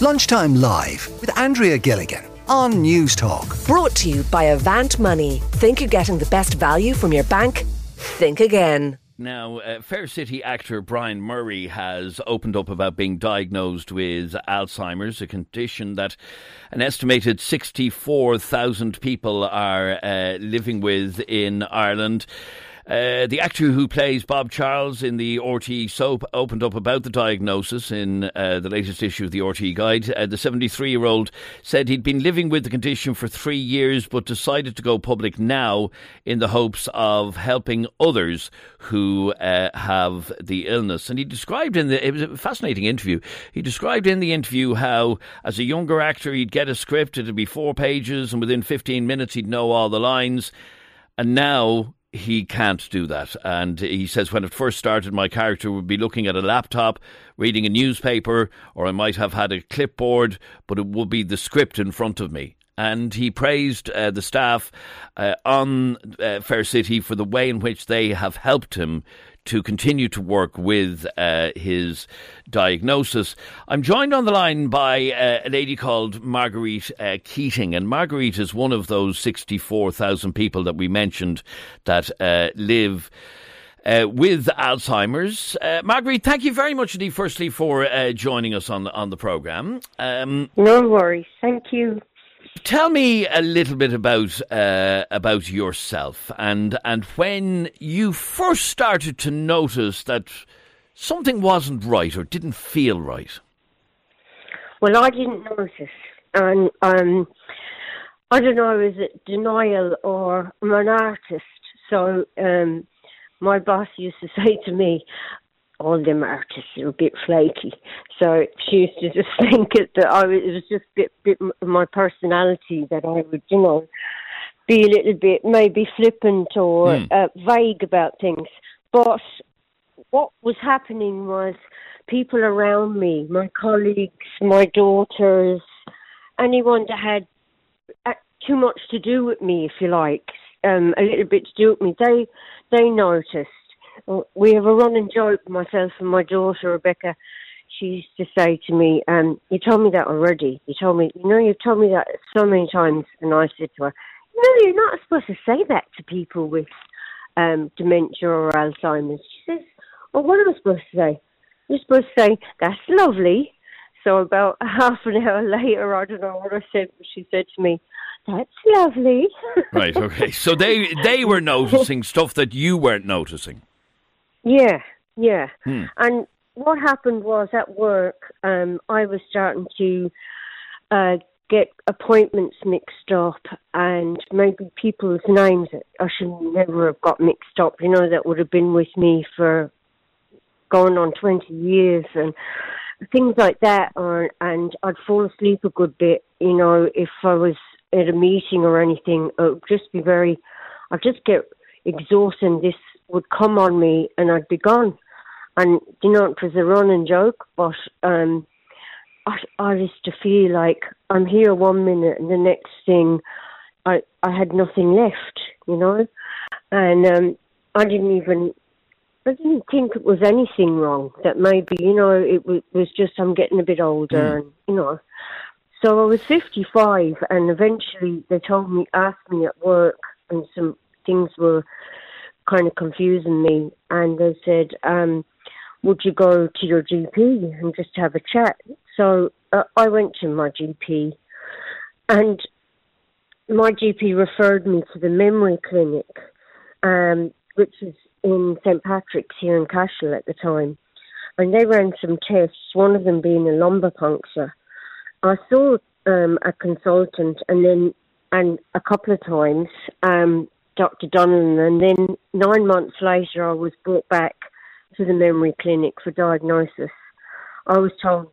Lunchtime Live with Andrea Gilligan on News Talk. Brought to you by Avant Money. Think you're getting the best value from your bank? Think again. Now, uh, Fair City actor Brian Murray has opened up about being diagnosed with Alzheimer's, a condition that an estimated 64,000 people are uh, living with in Ireland. Uh, the actor who plays Bob Charles in the RTE soap opened up about the diagnosis in uh, the latest issue of the RTE Guide. Uh, the 73 year old said he'd been living with the condition for three years but decided to go public now in the hopes of helping others who uh, have the illness. And he described in the, it was a fascinating interview. He described in the interview how, as a younger actor, he'd get a script, it'd be four pages, and within 15 minutes, he'd know all the lines. And now he can't do that. And he says, when it first started, my character would be looking at a laptop, reading a newspaper, or I might have had a clipboard, but it would be the script in front of me. And he praised uh, the staff uh, on uh, Fair City for the way in which they have helped him to continue to work with uh, his diagnosis. I'm joined on the line by uh, a lady called Marguerite uh, Keating, and Marguerite is one of those 64,000 people that we mentioned that uh, live. Uh, with Alzheimer's. Uh, Marguerite, thank you very much indeed, firstly, for joining us on the, on the programme. Um, no worries. Thank you. Tell me a little bit about uh, about yourself and and when you first started to notice that something wasn't right or didn't feel right. Well, I didn't notice, and um, I don't know, is it denial or I'm an artist? So um, my boss used to say to me, all of them artists are a bit flaky. So she used to just think it, that I was, it was just a bit, bit of my personality that I would, you know, be a little bit maybe flippant or mm. uh, vague about things. But what was happening was people around me, my colleagues, my daughters, anyone that had uh, too much to do with me, if you like, um, a little bit to do with me, they they noticed we have a running joke, myself and my daughter Rebecca. She used to say to me, um, "You told me that already. You told me, you know, you've told me that so many times." And I said to her, "No, you're not supposed to say that to people with um, dementia or Alzheimer's." She says, "Well, what am I supposed to say? You're supposed to say that's lovely." So about half an hour later, I don't know what I said, but she said to me, "That's lovely." right. Okay. So they they were noticing stuff that you weren't noticing. Yeah, yeah. Hmm. And what happened was at work, um, I was starting to uh, get appointments mixed up and maybe people's names that I should never have got mixed up, you know, that would have been with me for going on 20 years and things like that. Or, and I'd fall asleep a good bit, you know, if I was at a meeting or anything. It would just be very, I'd just get exhausted. This would come on me and I'd be gone. And you know, it was a running joke, but um, I, I used to feel like I'm here one minute and the next thing, I I had nothing left, you know, and um, I didn't even. I didn't think it was anything wrong. That maybe you know it was, was just I'm getting a bit older, mm. and you know. So I was 55, and eventually they told me, asked me at work, and some things were kind of confusing me. And they said, um, would you go to your GP and just have a chat? So uh, I went to my GP and my GP referred me to the memory clinic, um, which is in St. Patrick's here in Cashel at the time. And they ran some tests, one of them being a lumbar puncture. I saw um, a consultant and then, and a couple of times, um, Dr. Donnellan, and then nine months later, I was brought back to the memory clinic for diagnosis. I was told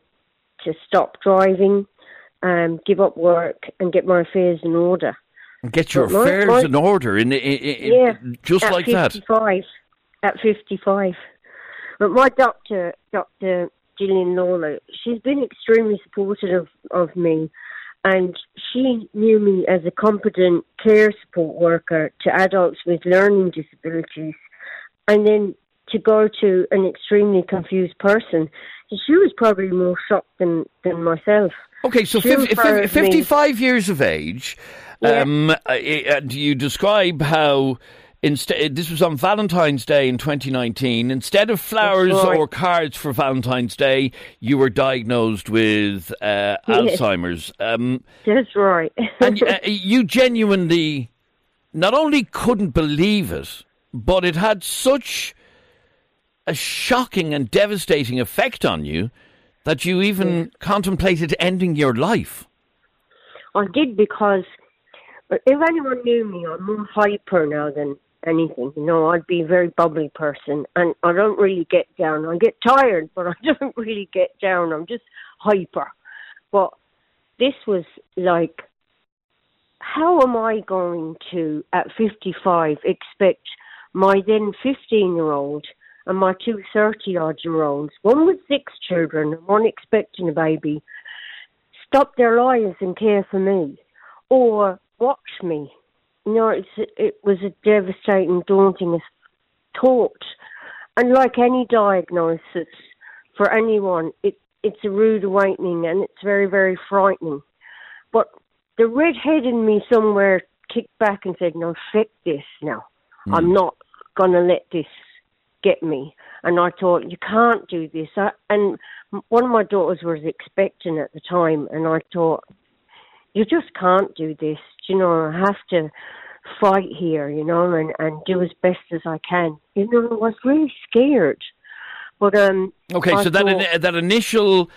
to stop driving, um, give up work, and get my affairs in order. Get your affairs my, in order, in, in, in yeah, just like 55, that. At 55. But my doctor, Dr. Gillian Lawler, she's been extremely supportive of, of me and she knew me as a competent care support worker to adults with learning disabilities. And then to go to an extremely confused person, she was probably more shocked than, than myself. Okay, so 50, 50, 55 years of age. Yeah. Um, uh, and you describe how Instead, this was on Valentine's Day in 2019. Instead of flowers right. or cards for Valentine's Day, you were diagnosed with uh, yes. Alzheimer's. Um, That's right. and uh, you genuinely not only couldn't believe it, but it had such a shocking and devastating effect on you that you even contemplated ending your life. I did because if anyone knew me, I'm more hyper now than anything. You know, I'd be a very bubbly person, and I don't really get down. I get tired, but I don't really get down. I'm just hyper. But this was like, how am I going to, at 55, expect my then 15 year old and my two 30 odd year olds, one with six children and one expecting a baby, stop their lives and care for me or watch me no, it's, it was a devastating, daunting thought. And like any diagnosis for anyone, it, it's a rude awakening and it's very, very frightening. But the redhead in me somewhere kicked back and said, no, fuck this now. Mm. I'm not going to let this get me. And I thought, you can't do this. I, and one of my daughters was expecting at the time, and I thought, you just can't do this. You know, I have to fight here, you know, and, and do as best as I can. You know, I was really scared. But um Okay, I so thought, that that initial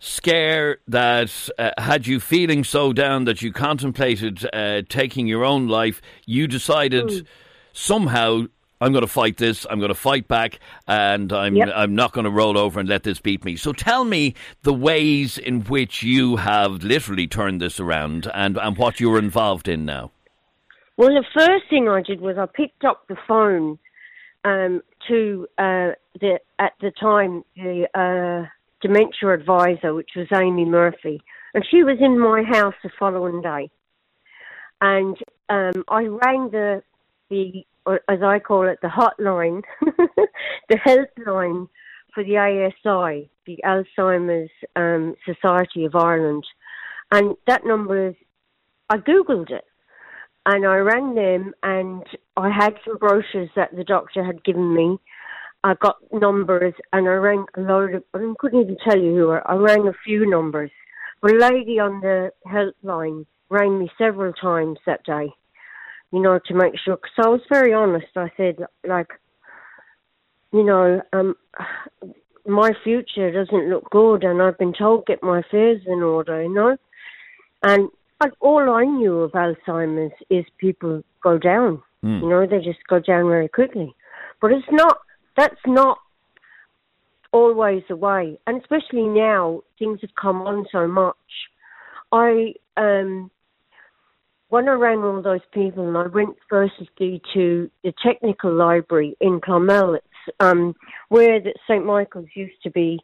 scare that uh, had you feeling so down that you contemplated uh, taking your own life, you decided mm. somehow I'm going to fight this. I'm going to fight back, and I'm yep. I'm not going to roll over and let this beat me. So tell me the ways in which you have literally turned this around, and and what you're involved in now. Well, the first thing I did was I picked up the phone um, to uh, the at the time the uh, dementia advisor, which was Amy Murphy, and she was in my house the following day, and um, I rang the the as I call it the hotline, the helpline for the ASI, the Alzheimer's um, Society of Ireland, and that number is I googled it and I rang them and I had some brochures that the doctor had given me. I got numbers and I rang a load of, I couldn't even tell you who, I rang a few numbers. But a lady on the helpline rang me several times that day, you know, to make sure, because I was very honest. I said, like, you know, um, my future doesn't look good and I've been told get my affairs in order, you know. And all I knew of Alzheimer's is people go down. Mm. You know, they just go down very quickly. But it's not. That's not always the way, and especially now things have come on so much. I um when I rang all those people, and I went firstly to the technical library in Carmel, it's um, where St Michael's used to be,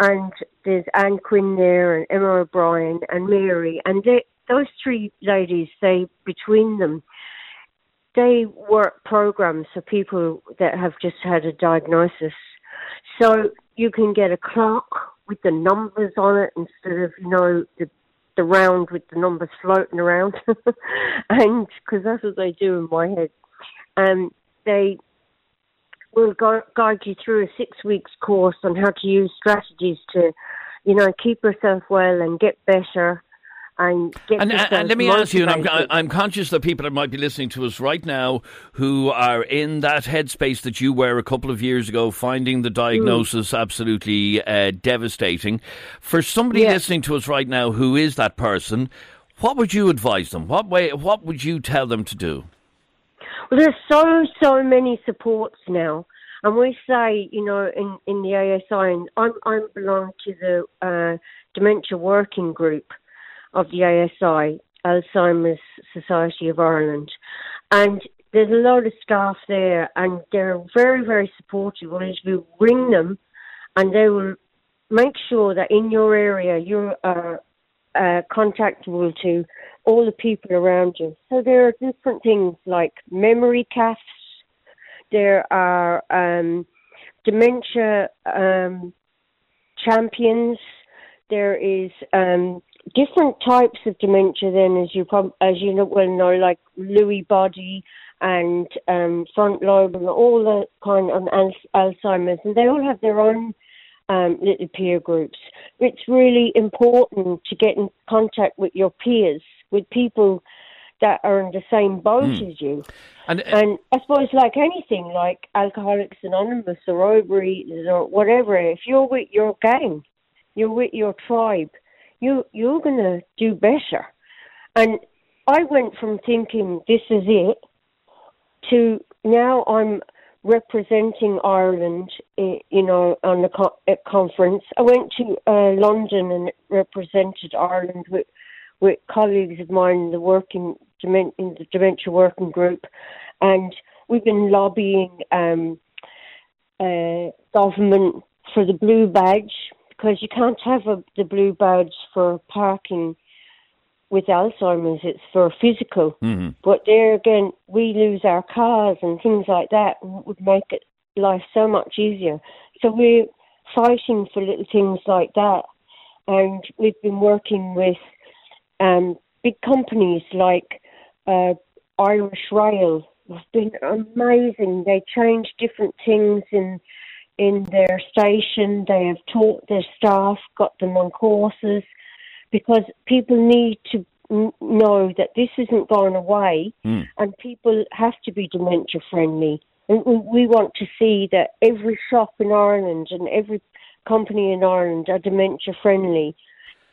and there's Anne Quinn there, and Emma O'Brien, and Mary, and they those three ladies, they between them, they work programs for people that have just had a diagnosis. So you can get a clock with the numbers on it instead of you know the the round with the numbers floating around, and because that's what they do in my head. And they will guide you through a six weeks course on how to use strategies to, you know, keep yourself well and get better and get and, and, let me ask you, and I'm, I'm conscious that people that might be listening to us right now who are in that headspace that you were a couple of years ago, finding the diagnosis mm. absolutely uh, devastating. For somebody yes. listening to us right now who is that person, what would you advise them? What way? What would you tell them to do? Well, there's so so many supports now, and we say, you know, in in the ASI, and I'm I belong to the uh, dementia working group of the ASI, Alzheimer's Society of Ireland. And there's a lot of staff there, and they're very, very supportive. As we ring them, and they will make sure that in your area you're uh, uh, contactable to all the people around you. So there are different things like memory cafés. There are um, dementia um, champions. There is um, different types of dementia. Then, as you prob- as you know, well know, like Lewy body and um, front lobe and all the kind of Alzheimer's, and they all have their own um, little peer groups. It's really important to get in contact with your peers, with people that are in the same boat mm. as you. And, uh, and, I suppose, like anything, like Alcoholics Anonymous or Overeaters or whatever, if you're with your gang, you're with your tribe, you you're gonna do better. And I went from thinking this is it to now I'm representing Ireland, eh, you know, on the co- conference. I went to uh, London and represented Ireland with with colleagues of mine in the working in the dementia working group, and we've been lobbying um, uh, government for the blue badge because you can't have a, the blue badge for parking with Alzheimer's. It's for physical, mm-hmm. but there again, we lose our cars and things like that would make it life so much easier. So we're fighting for little things like that, and we've been working with um, big companies like uh, Irish Rail They've been amazing. They changed different things in in their station. They have taught their staff, got them on courses, because people need to know that this isn't going away, mm. and people have to be dementia friendly. And we want to see that every shop in Ireland and every company in Ireland are dementia friendly.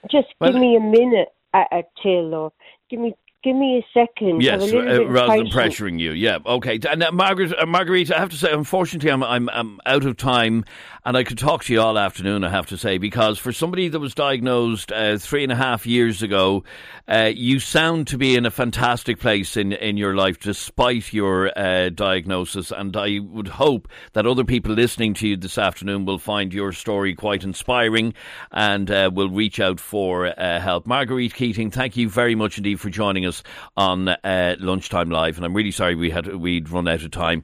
Just well, give me a minute at a till or give me give me a second. Yes, uh, rather than pressuring you. Yeah, okay. And uh, Margaret, uh, Marguerite, I have to say, unfortunately, I'm, I'm, I'm out of time, and I could talk to you all afternoon. I have to say, because for somebody that was diagnosed uh, three and a half years ago, uh, you sound to be in a fantastic place in in your life, despite your uh, diagnosis. And I would hope that other people listening to you this afternoon will find your story quite inspiring, and will reach out for help. Marguerite Keating, thank you very much indeed for joining us us on uh, lunchtime live, and I'm really sorry we had we'd run out of time.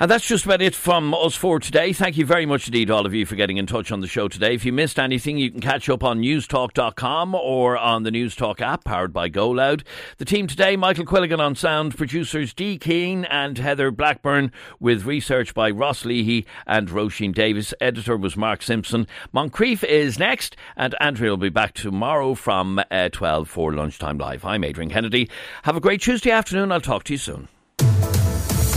And that's just about it from us for today. Thank you very much indeed, all of you, for getting in touch on the show today. If you missed anything, you can catch up on newstalk.com or on the Newstalk app powered by GoLoud. The team today, Michael Quilligan on sound, producers Dee Keane and Heather Blackburn, with research by Ross Leahy and Roisin Davis. Editor was Mark Simpson. Moncrieff is next, and Andrea will be back tomorrow from uh, 12 for lunchtime live. I'm Adrian Kennedy. Have a great Tuesday afternoon. I'll talk to you soon.